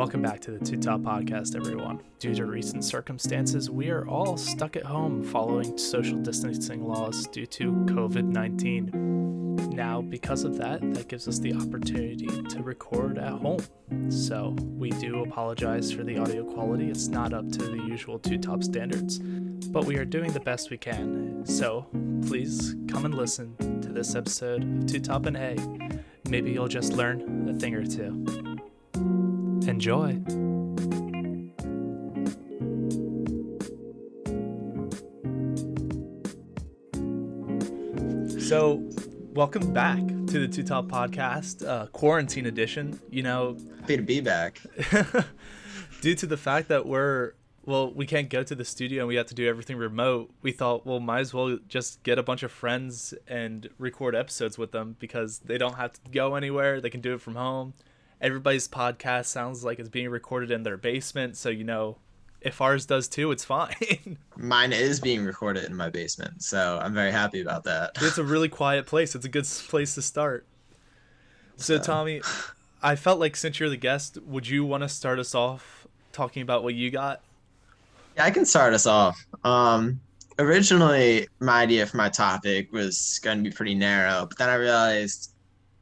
Welcome back to the Two Top Podcast, everyone. Due to recent circumstances, we are all stuck at home following social distancing laws due to COVID 19. Now, because of that, that gives us the opportunity to record at home. So, we do apologize for the audio quality. It's not up to the usual Two Top standards, but we are doing the best we can. So, please come and listen to this episode of Two Top and Hey. Maybe you'll just learn a thing or two. Enjoy. So, welcome back to the Two Top Podcast, uh, quarantine edition. You know, happy to be back. due to the fact that we're well, we can't go to the studio and we have to do everything remote. We thought, well, might as well just get a bunch of friends and record episodes with them because they don't have to go anywhere. They can do it from home everybody's podcast sounds like it's being recorded in their basement, so you know if ours does too, it's fine. Mine is being recorded in my basement, so I'm very happy about that. It's a really quiet place. It's a good place to start. So, so. Tommy, I felt like since you're the guest, would you want to start us off talking about what you got? Yeah, I can start us off. Um, originally, my idea for my topic was going to be pretty narrow, but then I realized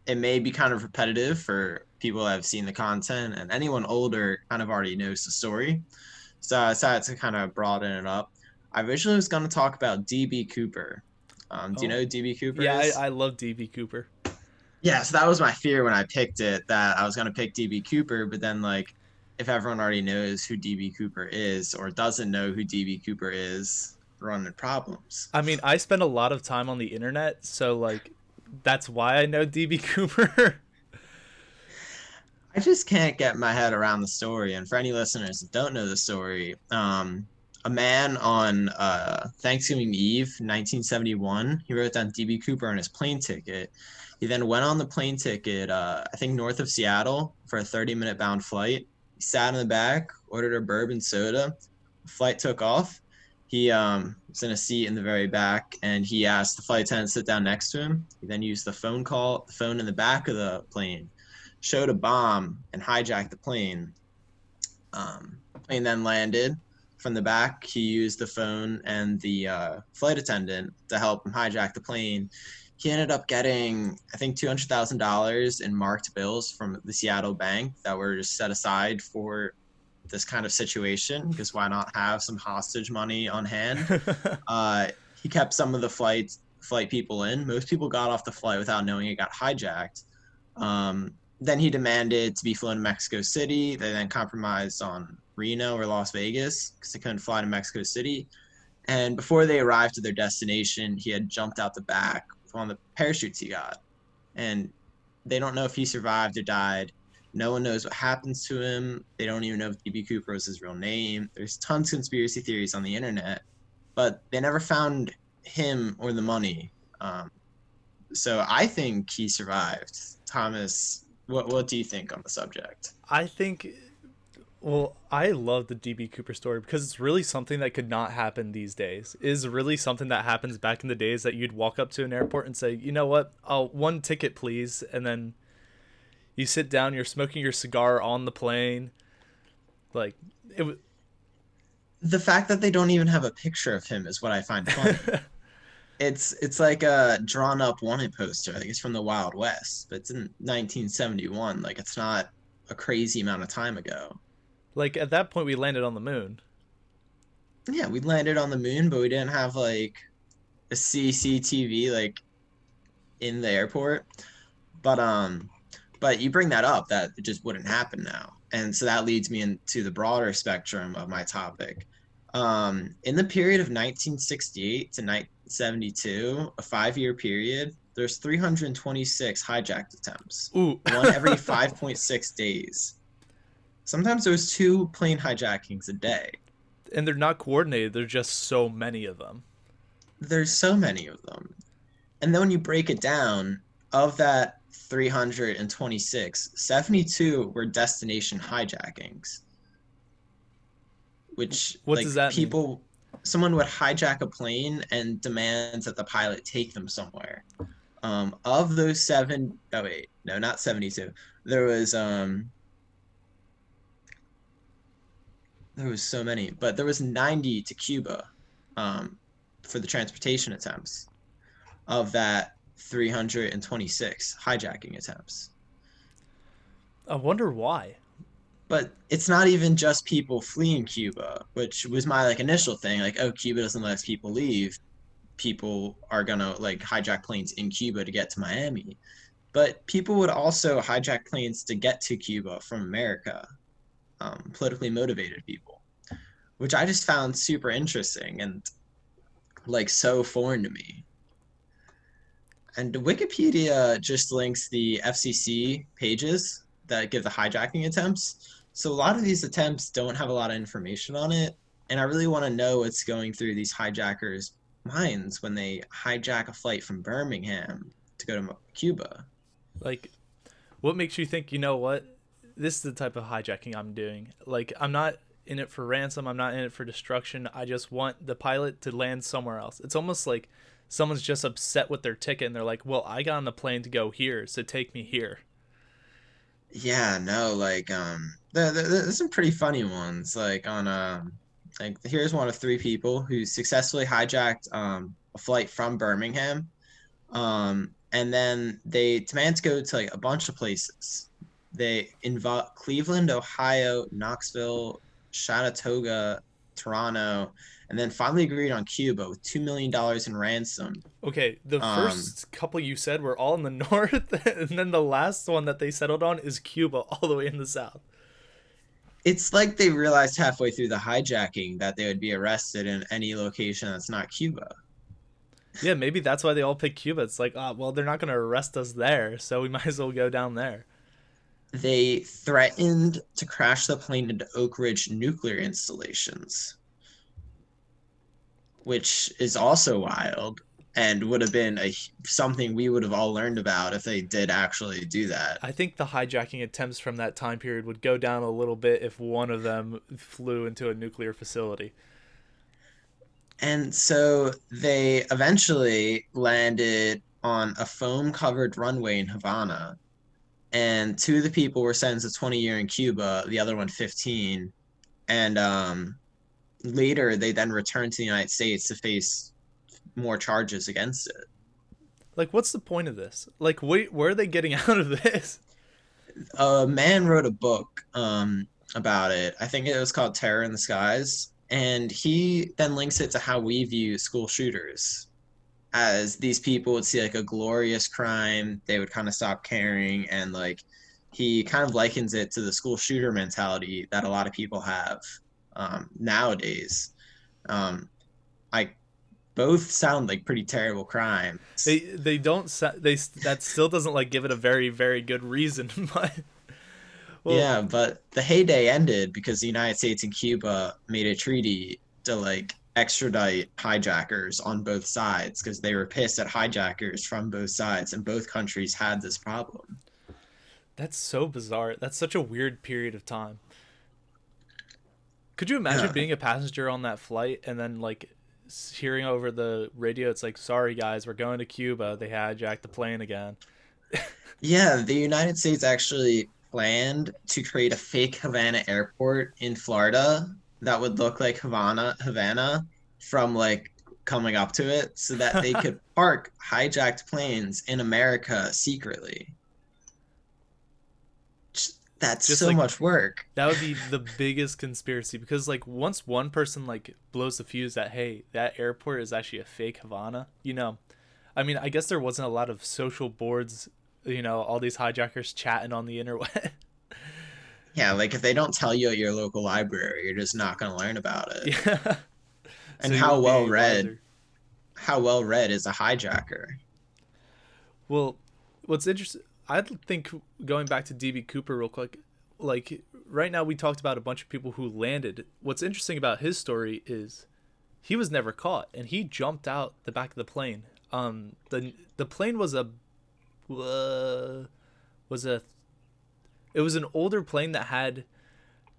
it may be kind of repetitive for people have seen the content, and anyone older kind of already knows the story. So I decided to kind of broaden it up. I originally was going to talk about DB Cooper. Um, do oh. you know DB Cooper? Yeah, I, I, love DB Cooper. Yeah, so that was my fear when I picked it that I was going to pick DB Cooper, but then like if everyone already knows who DB Cooper is or doesn't know who DB Cooper is, running problems. I mean, I spend a lot of time on the internet, so like that's why I know DB Cooper. I just can't get my head around the story. And for any listeners that don't know the story, um, a man on uh, Thanksgiving Eve, 1971, he wrote down DB Cooper on his plane ticket. He then went on the plane ticket, uh, I think north of Seattle, for a 30 minute bound flight. He sat in the back, ordered a bourbon soda. The flight took off. He um, was in a seat in the very back, and he asked the flight attendant to sit down next to him. He then used the phone call, the phone in the back of the plane showed a bomb and hijacked the plane. Um, plane then landed. From the back, he used the phone and the uh, flight attendant to help him hijack the plane. He ended up getting, I think, two hundred thousand dollars in marked bills from the Seattle bank that were just set aside for this kind of situation. Because why not have some hostage money on hand? uh, he kept some of the flight flight people in. Most people got off the flight without knowing it got hijacked. Um, then he demanded to be flown to Mexico City. They then compromised on Reno or Las Vegas because they couldn't fly to Mexico City. And before they arrived at their destination, he had jumped out the back with one of the parachutes he got. And they don't know if he survived or died. No one knows what happens to him. They don't even know if DB Cooper was his real name. There's tons of conspiracy theories on the internet, but they never found him or the money. Um, so I think he survived. Thomas, what What do you think on the subject? I think, well, I love the DB Cooper story because it's really something that could not happen these days. It is really something that happens back in the days that you'd walk up to an airport and say, you know what, I'll one ticket please, and then you sit down, you're smoking your cigar on the plane, like it was. The fact that they don't even have a picture of him is what I find funny. It's it's like a drawn up wanted poster. I think it's from the Wild West, but it's in 1971. Like it's not a crazy amount of time ago. Like at that point, we landed on the moon. Yeah, we landed on the moon, but we didn't have like a CCTV like in the airport. But um, but you bring that up, that it just wouldn't happen now, and so that leads me into the broader spectrum of my topic. Um, in the period of 1968 to 1972, a five-year period, there's 326 hijacked attempts, Ooh. one every 5.6 days. Sometimes there's two plane hijackings a day. And they're not coordinated. There's just so many of them. There's so many of them. And then when you break it down, of that 326, 72 were destination hijackings which what like, does that people mean? Someone would hijack a plane and demand that the pilot take them somewhere um, of those seven oh wait no not 72 there was um there was so many, but there was 90 to Cuba um, for the transportation attempts of that 326 hijacking attempts. I wonder why. But it's not even just people fleeing Cuba, which was my like initial thing. Like, oh, Cuba doesn't let people leave. People are gonna like hijack planes in Cuba to get to Miami. But people would also hijack planes to get to Cuba from America. Um, politically motivated people, which I just found super interesting and like so foreign to me. And Wikipedia just links the FCC pages that give the hijacking attempts. So a lot of these attempts don't have a lot of information on it. And I really want to know what's going through these hijackers' minds when they hijack a flight from Birmingham to go to Cuba. Like, what makes you think, you know what? This is the type of hijacking I'm doing. Like, I'm not in it for ransom. I'm not in it for destruction. I just want the pilot to land somewhere else. It's almost like someone's just upset with their ticket and they're like, well, I got on the plane to go here, so take me here. Yeah, no, like um, there, there, there's some pretty funny ones. Like on um, like here's one of three people who successfully hijacked um a flight from Birmingham, um, and then they demand to go to like a bunch of places. They involve Cleveland, Ohio, Knoxville, Chattanooga, Toronto, and then finally agreed on Cuba with two million dollars in ransom. Okay, the um, first couple you said were all in the north, and then the last one that they settled on is Cuba, all the way in the south. It's like they realized halfway through the hijacking that they would be arrested in any location that's not Cuba. Yeah, maybe that's why they all picked Cuba. It's like, oh, well, they're not going to arrest us there, so we might as well go down there. They threatened to crash the plane into Oak Ridge nuclear installations which is also wild and would have been a something we would have all learned about if they did actually do that. I think the hijacking attempts from that time period would go down a little bit if one of them flew into a nuclear facility. And so they eventually landed on a foam covered runway in Havana. And two of the people were sentenced to 20 year in Cuba, the other one 15. And um, later they then returned to the United States to face more charges against it. Like, what's the point of this? Like, wait, where are they getting out of this? A man wrote a book um, about it. I think it was called Terror in the Skies. And he then links it to how we view school shooters as these people would see like a glorious crime, they would kind of stop caring. And like, he kind of likens it to the school shooter mentality that a lot of people have um, nowadays. Um, I both sound like pretty terrible crimes. They they don't they that still doesn't like give it a very very good reason, but. Well, yeah, but the heyday ended because the United States and Cuba made a treaty to like extradite hijackers on both sides because they were pissed at hijackers from both sides, and both countries had this problem. That's so bizarre. That's such a weird period of time. Could you imagine yeah. being a passenger on that flight and then like hearing over the radio? It's like, sorry guys, we're going to Cuba. They hijacked the plane again. yeah, the United States actually planned to create a fake Havana airport in Florida that would look like Havana, Havana from like coming up to it so that they could park hijacked planes in America secretly that's Just so like, much work. That would be the biggest conspiracy because like once one person like blows the fuse that hey, that airport is actually a fake Havana, you know. I mean, I guess there wasn't a lot of social boards, you know, all these hijackers chatting on the internet. yeah, like if they don't tell you at your local library, you're just not going to learn about it. Yeah. and so how well read how well read is a hijacker? Well, what's interesting I think going back to DB Cooper real quick, like right now we talked about a bunch of people who landed. What's interesting about his story is he was never caught and he jumped out the back of the plane. Um, the the plane was a uh, was a it was an older plane that had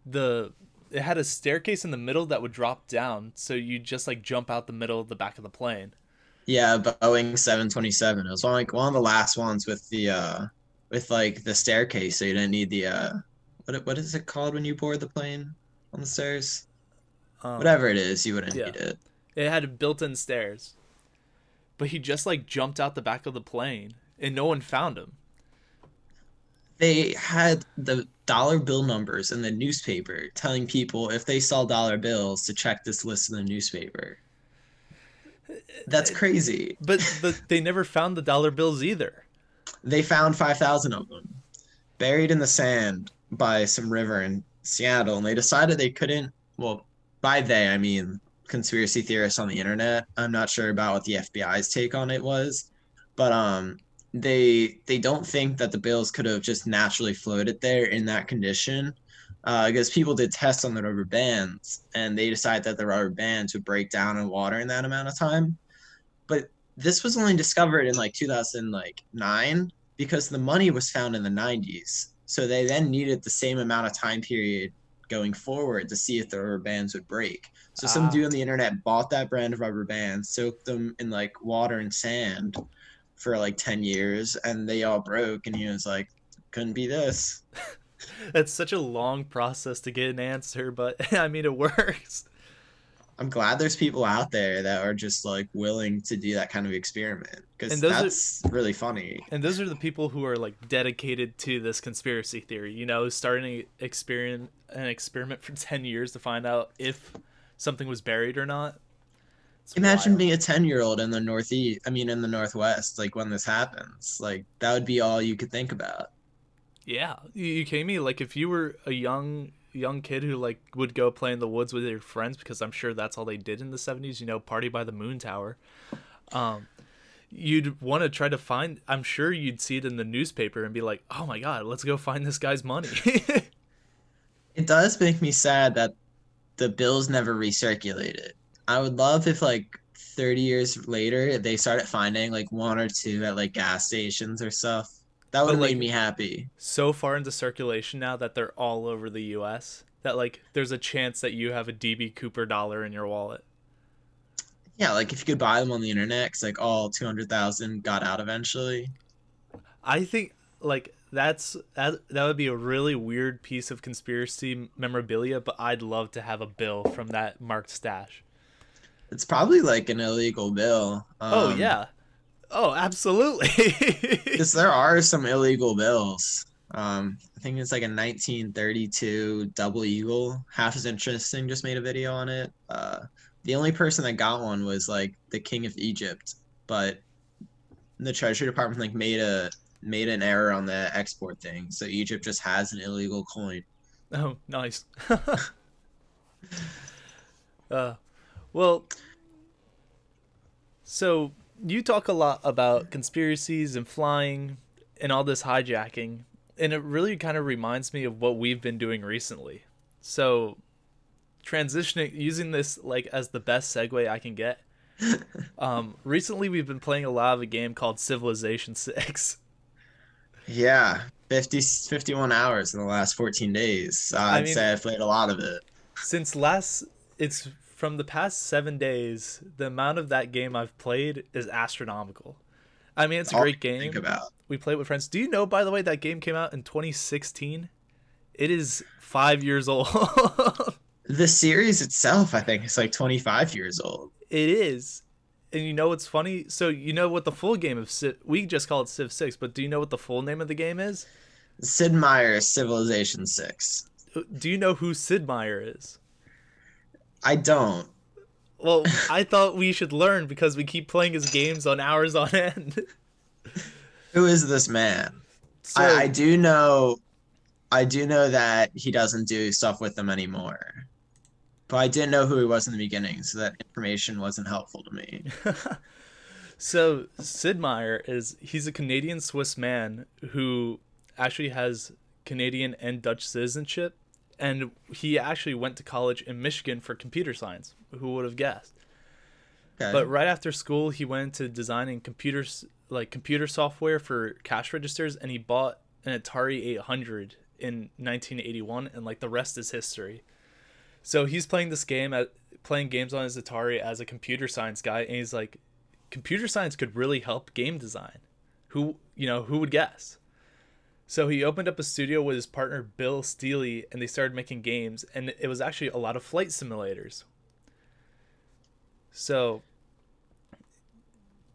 the it had a staircase in the middle that would drop down, so you just like jump out the middle of the back of the plane. Yeah, Boeing 727. It was one, like one of the last ones with the uh with like the staircase, so you didn't need the uh, what what is it called when you board the plane on the stairs? Um, Whatever it is, you wouldn't yeah. need it. It had built-in stairs. But he just like jumped out the back of the plane and no one found him. They had the dollar bill numbers in the newspaper telling people if they saw dollar bills to check this list in the newspaper. That's crazy. But but they never found the dollar bills either. They found 5,000 of them buried in the sand by some river in Seattle, and they decided they couldn't. Well, by they, I mean conspiracy theorists on the internet. I'm not sure about what the FBI's take on it was, but um, they they don't think that the bills could have just naturally floated there in that condition, uh, because people did tests on the rubber bands, and they decided that the rubber bands would break down in water in that amount of time. But this was only discovered in like 2009 because the money was found in the 90s. So they then needed the same amount of time period going forward to see if the rubber bands would break. So some Ah. dude on the internet bought that brand of rubber bands, soaked them in like water and sand for like 10 years, and they all broke. And he was like, couldn't be this. that's such a long process to get an answer, but I mean it works. I'm glad there's people out there that are just like willing to do that kind of experiment because those are- that's really funny. And those are the people who are like dedicated to this conspiracy theory. You know, starting experiment an experiment for ten years to find out if something was buried or not. It's Imagine wild. being a 10 year old in the Northeast, I mean, in the Northwest, like when this happens. Like, that would be all you could think about. Yeah, you, you kidding me? Like if you were a young young kid who like would go play in the woods with your friends because I'm sure that's all they did in the 70s. You know, party by the moon tower. Um, you'd want to try to find. I'm sure you'd see it in the newspaper and be like, "Oh my god, let's go find this guy's money." It does make me sad that the bills never recirculated. I would love if, like, 30 years later, they started finding like one or two at like gas stations or stuff. That would have like- made me happy. so far into circulation now that they're all over the U.S. that like there's a chance that you have a DB Cooper dollar in your wallet. Yeah, like if you could buy them on the internet, because like all 200,000 got out eventually. I think like that's that that would be a really weird piece of conspiracy memorabilia, but I'd love to have a bill from that marked stash. It's probably like an illegal bill. oh Um, yeah. Oh, absolutely. Because there are some illegal bills. Um, I think it's like a 1932 Double Eagle. Half as Interesting just made a video on it. Uh, the only person that got one was like the King of Egypt, but the Treasury Department like made a made an error on the export thing, so Egypt just has an illegal coin. oh, nice. uh, well, so you talk a lot about conspiracies and flying and all this hijacking, and it really kind of reminds me of what we've been doing recently. So, transitioning using this like as the best segue I can get. um, recently, we've been playing a lot of a game called Civilization Six. Yeah, 50, 51 hours in the last 14 days. Uh, I'd mean- say I've played a lot of it. since last it's from the past seven days the amount of that game i've played is astronomical. I mean it's a All great game Think about. we play it with friends. Do you know by the way that game came out in 2016 it is five years old. The series itself, I think, is like 25 years old. it is. And you know what's funny? So you know what the full game of civ we just call it civ 6 but do you know what the full name of the game is? Sid Meier's Civilization 6. do you know who sid meier is I don't. well i thought we should learn because we keep playing his games on hours on end Who is this man? so, I, I do know I do know that he doesn't do stuff with them anymore. But I didn't know who he was in the beginning, so that information wasn't helpful to me. so Sid Meier is he's a Canadian Swiss man who actually has Canadian and Dutch citizenship and he actually went to college in Michigan for computer science. Who would have guessed? Okay. But right after school he went into designing computers like computer software for cash registers and he bought an Atari 800 in 1981 and like the rest is history. So he's playing this game at playing games on his Atari as a computer science guy and he's like computer science could really help game design. Who, you know, who would guess? So he opened up a studio with his partner Bill Stealey, and they started making games, and it was actually a lot of flight simulators. So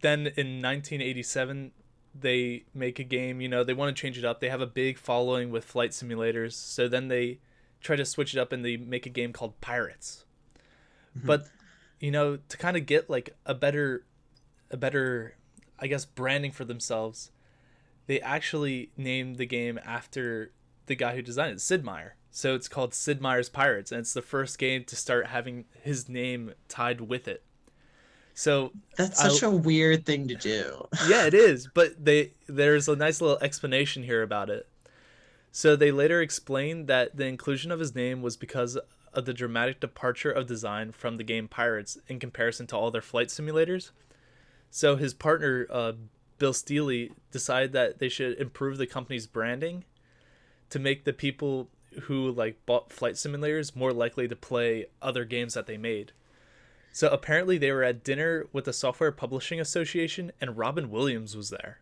then in 1987, they make a game. You know, they want to change it up. They have a big following with flight simulators. So then they try to switch it up and they make a game called Pirates. Mm-hmm. But you know, to kind of get like a better, a better, I guess, branding for themselves they actually named the game after the guy who designed it, Sid Meier. So it's called Sid Meier's Pirates, and it's the first game to start having his name tied with it. So that's such I, a weird thing to do. yeah, it is, but they there's a nice little explanation here about it. So they later explained that the inclusion of his name was because of the dramatic departure of design from the game Pirates in comparison to all their flight simulators. So his partner uh, Bill Stealey decided that they should improve the company's branding to make the people who like bought flight simulators more likely to play other games that they made. So apparently they were at dinner with the Software Publishing Association and Robin Williams was there.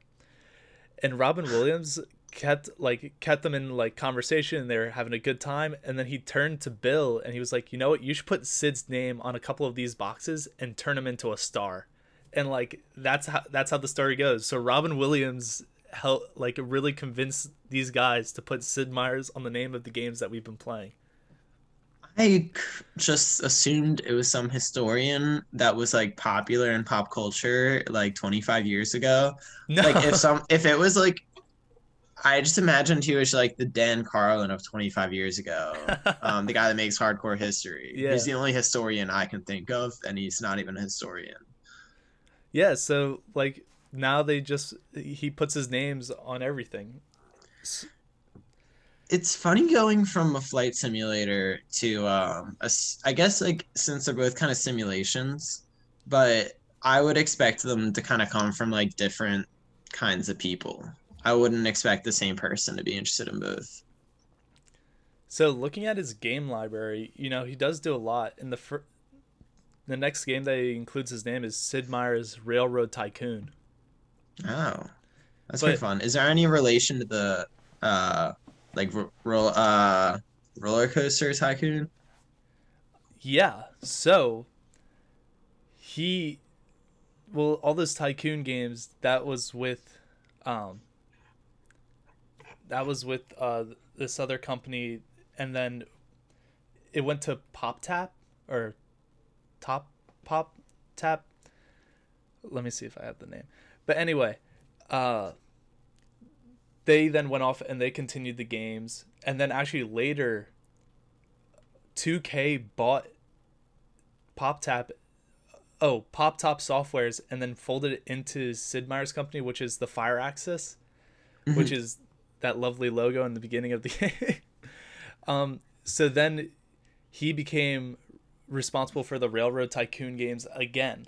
And Robin Williams kept like kept them in like conversation and they were having a good time and then he turned to Bill and he was like, "You know what? You should put Sid's name on a couple of these boxes and turn him into a star." And like that's how that's how the story goes. So Robin Williams helped like really convince these guys to put Sid Meier's on the name of the games that we've been playing. I just assumed it was some historian that was like popular in pop culture like 25 years ago. No. Like if some if it was like I just imagined he was like the Dan Carlin of 25 years ago, um, the guy that makes hardcore history. Yeah. He's the only historian I can think of, and he's not even a historian yeah, so like now they just he puts his names on everything. It's funny going from a flight simulator to um a, I guess like since they're both kind of simulations, but I would expect them to kind of come from like different kinds of people. I wouldn't expect the same person to be interested in both. So looking at his game library, you know, he does do a lot. In the fir- the next game that includes his name is Sid Meier's Railroad Tycoon. Oh, that's pretty fun. Is there any relation to the uh like roll uh roller coaster tycoon? Yeah. So he well all those tycoon games that was with um that was with uh this other company and then it went to Pop Tap or Top Pop Tap. Let me see if I have the name. But anyway, uh, they then went off and they continued the games, and then actually later, 2K bought Pop Tap. Oh, Pop Top Softwares, and then folded it into Sid Meier's company, which is the Firaxis, mm-hmm. which is that lovely logo in the beginning of the game. um, so then he became responsible for the Railroad Tycoon games again.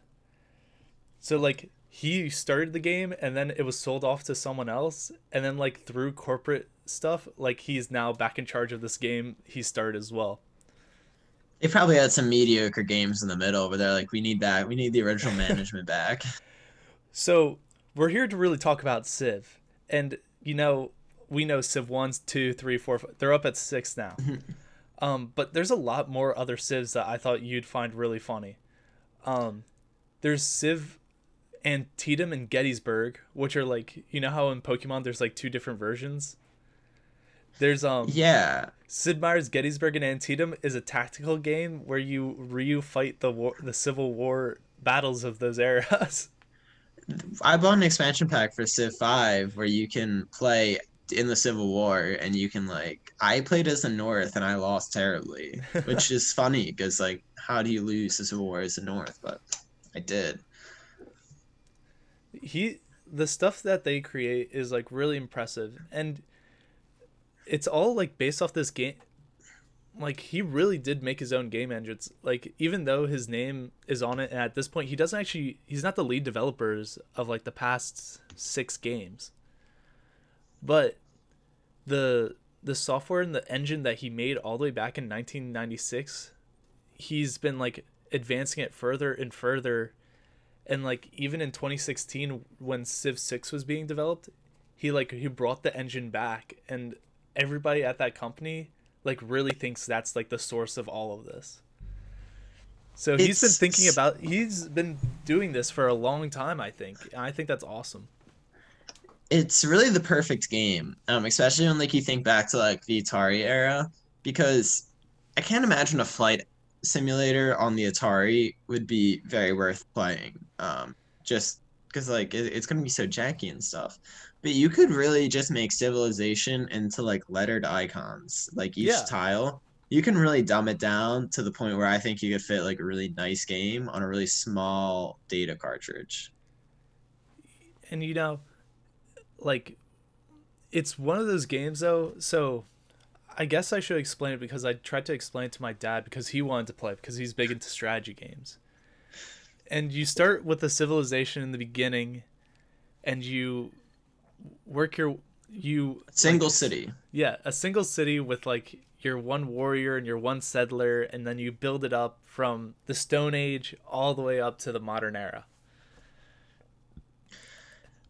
So like he started the game and then it was sold off to someone else and then like through corporate stuff like he's now back in charge of this game he started as well. They probably had some mediocre games in the middle, but they're like, we need that. We need the original management back. So we're here to really talk about Civ, and you know we know Civ ones, two, three, four. They're up at six now. Um, but there's a lot more other civs that I thought you'd find really funny. Um, there's Civ Antietam and Gettysburg, which are like you know how in Pokemon there's like two different versions. There's um yeah Sid Meier's Gettysburg and Antietam is a tactical game where you Ryu fight the war the Civil War battles of those eras. I bought an expansion pack for Civ Five where you can play in the Civil War, and you can like I played as the North and I lost terribly, which is funny because like how do you lose the Civil War as the North? But I did. He the stuff that they create is like really impressive, and it's all like based off this game. Like he really did make his own game engines. Like even though his name is on it, at this point he doesn't actually he's not the lead developers of like the past six games but the the software and the engine that he made all the way back in 1996 he's been like advancing it further and further and like even in 2016 when civ 6 was being developed he like he brought the engine back and everybody at that company like really thinks that's like the source of all of this. So he's been thinking about he's been doing this for a long time, I think. And I think that's awesome. It's really the perfect game um especially when like you think back to like the atari era because i can't imagine a flight simulator on the atari would be very worth playing um just because like it, it's going to be so janky and stuff. But you could really just make civilization into like lettered icons like each Yeah. tile. You can really dumb it down to the point where i think you could fit like a really nice game on a really small data cartridge. And you know, like it's one of those games though, so I guess I should explain it because I tried to explain it to my dad because he wanted to play because he's big into strategy games. And you start with a civilization in the beginning and you work your you single like, city yeah, a single city with like your one warrior and your one settler, and then you build it up from the Stone Age all the way up to the modern era.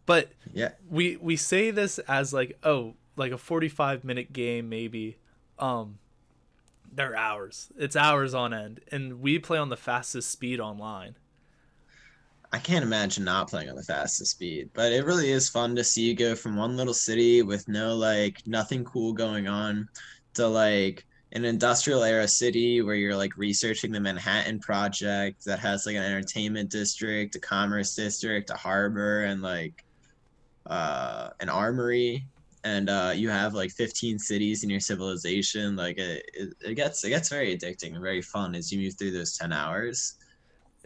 But yeah. we we say this as like oh like a 45 minute game maybe. Um they're hours. It's hours on end. And we play on the fastest speed online. I can't imagine not playing on the fastest speed, but it really is fun to see you go from one little city with no like nothing cool going on to like an industrial era city where you're like researching the Manhattan Project that has like an entertainment district, a commerce district, a harbor, and like uh, an armory. And uh, you have like 15 cities in your civilization. Like it, it, it gets it gets very addicting and very fun as you move through those 10 hours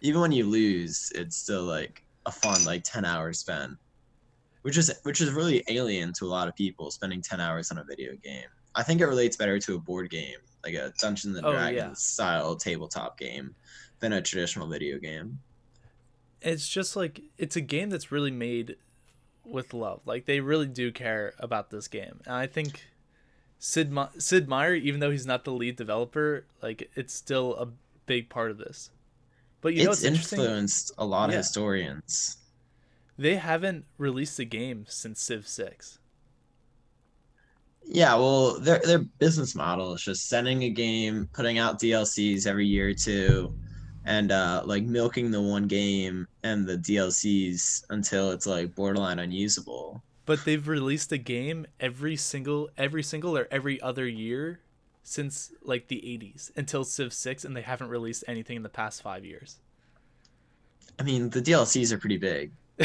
even when you lose, it's still like a fun like 10 hours spent. Which is which is really alien to a lot of people spending 10 hours on a video game. I think it relates better to a board game, like a Dungeons and Oh, Dragons yeah. style tabletop game than a traditional video game. it's just like it's a game that's really made with love. Like they really do care about this game. And i think sid, Me- sid meier even though he's not the lead developer like it's still a big part of this. But you know it's influenced a lot of historians. they haven't released a game since civ 6 Yeah, well, their their business model is just sending a game, putting out DLCs every year or two, and uh, like milking the one game and the DLCs until it's like borderline unusable. but they've released a game every single every single or every other year since like the 80s until civ 6 and they haven't released anything in the past five years I mean, the DLCs are pretty big,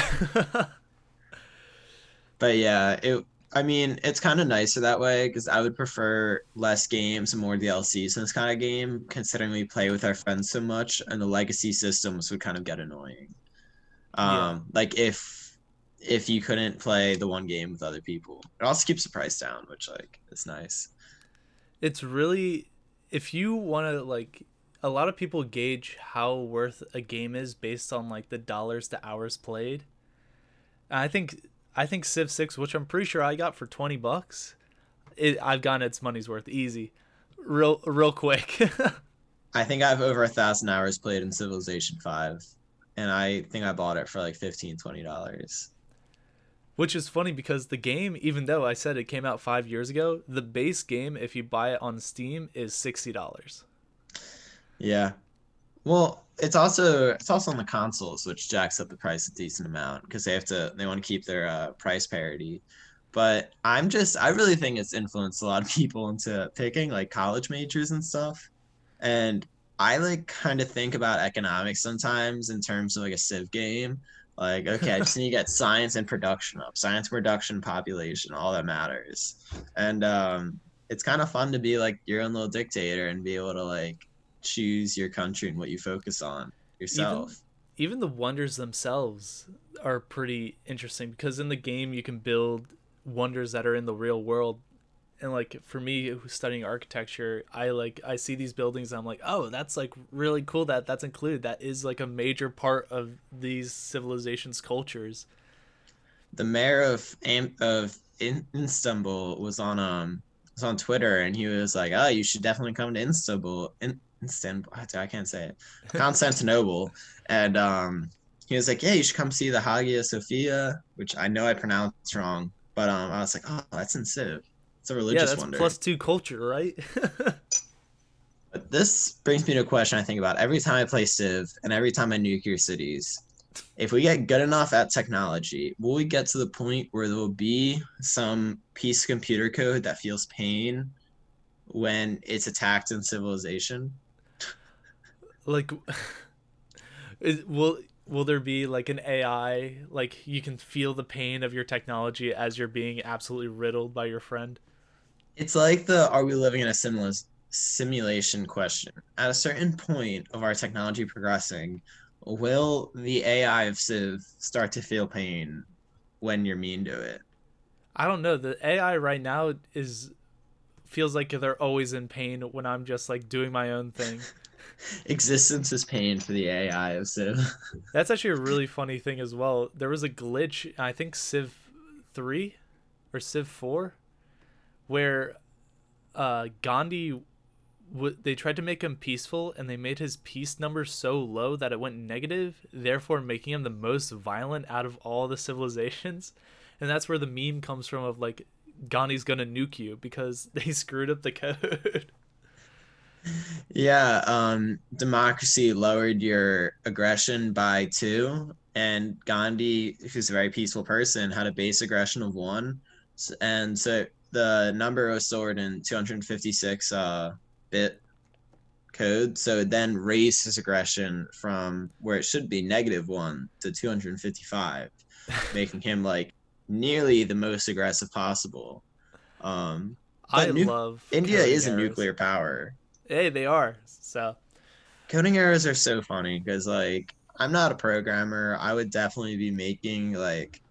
but yeah, it. I mean, it's kind of nicer that way because I would prefer less games and more DLCs in this kind of game, considering we play with our friends so much, and the legacy systems would kind of get annoying. Um, Yeah. like if if you couldn't play the one game with other people, it also keeps the price down, which like is nice. it's really if you want to like a lot of people gauge how worth a game is based on like the dollars to hours played i think i think civ 6 which i'm pretty sure i got for 20 bucks it, i've gotten its money's worth easy real real quick I think I have over a thousand hours played in Civilization Five, and I think I bought it for like 15 dollars. which is funny because the game even though i said it came out five years ago the base game if you buy it on steam is $60 Yeah. Well, it's also it's also on the consoles, which jacks up the price a decent amount because they have to they want to keep their uh, price parity. But I'm just I really think it's influenced a lot of people into picking like college majors and stuff. And I like kind of think about economics sometimes in terms of like a civ game. Like, okay, I just need to get science and production up, science, production, population, all that matters. And um, it's kind of fun to be like your own little dictator and be able to like choose your country and what you focus on yourself. even the wonders themselves are pretty interesting because in the game you can build wonders that are in the real world and like for me who's studying architecture i like i see these buildings and i'm like oh that's like really cool that that's included that is like a major part of these civilizations cultures the mayor of of Istanbul was on um was on Twitter and he was like, "Oh, you should definitely come to Istanbul." In- I can't say it. Constantinople, and um, he was like, "Yeah, you should come see the Hagia Sophia," which I know I pronounced wrong, But um, I was like, oh, that's in Civ. It's a religious Yeah, that's wonder. plus two culture, right? But this brings me to a question I think about every time I play Civ and every time I nuke your cities. If we get good enough at technology, will we get to the point where there will be some piece of computer code that feels pain when it's attacked in civilization? Like, is, will will there be like an AI like you can feel the pain of your technology as you're being absolutely riddled by your friend? It's like the are we living in a simula- simulation question. At a certain point of our technology progressing, will the AI of Civ start to feel pain when you're mean to it? I don't know. The AI right now is feels like they're always in pain when I'm just like doing my own thing. Existence is pain for the AI of Civ. That's actually a really funny thing as well. There was a glitch, I think Civ 3 or Civ 4 where uh Gandhi w- they tried to make him peaceful and they made his peace number so low that it went negative, therefore making him the most violent out of all the civilizations. And that's where the meme comes from of like Gandhi's gonna nuke you because they screwed up the code. Yeah, um, democracy lowered your aggression by two, and Gandhi, who's a very peaceful person, had a base aggression of one, and so the number was stored in 256 uh, bit code. So it then raised his aggression from where it should be negative one to 255, making him like nearly the most aggressive possible. Um, I nu- love India is a nuclear power. Hey, they are. So coding errors are so funny because like i'm not a programmer i would definitely be making like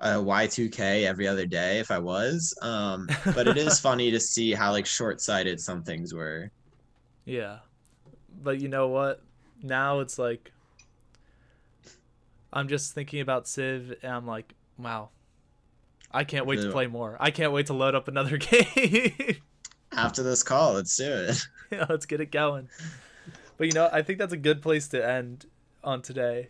a y2k every other day if i was um but it is funny to see how like short-sighted some things were Yeah. But you know what? Now it's like I'm just thinking about Civ and I'm like, wow. I can't wait to play more. I can't wait to load up another game. after this call let's do it yeah, let's get it going. But you know, I think that's a good place to end on today.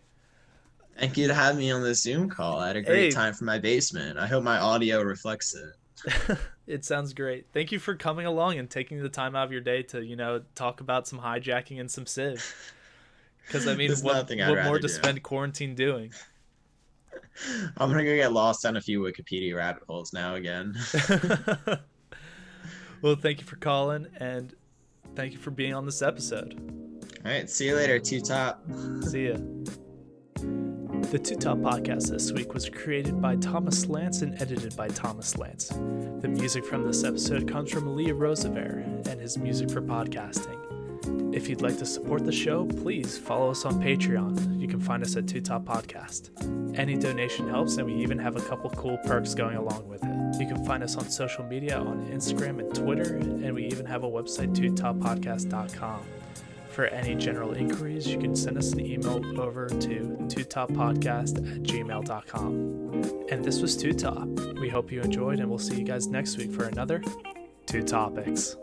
thank you to have me on this zoom call i had a great Hey. time from my basement i hope my audio reflects it it sounds great. Thank you for coming along and taking the time out of your day to, you know, talk about some hijacking and some Civ. Because I mean, what, what more rather to spend quarantine doing? i'm gonna go get lost on a few wikipedia rabbit holes now again well, thank you for calling and thank you for being on this episode. all right see you later two top See ya. The Two Top Podcast this week was created by Thomas Lance and edited by Thomas Lance. The music from this episode comes from Lee Rosevere and his music for podcasting. If you'd like to support the show, please follow us on Patreon. You can find us at Two Top Podcast. Any donation helps, and we even have a couple cool perks going along with it. You can find us on social media on Instagram and Twitter, and we even have a website, twotop.podcast.com. For any general inquiries, you can send us an email over to twotoppodcast at gmail.com. And this was Two Top. We hope you enjoyed, and we'll see you guys next week for another Two Topics.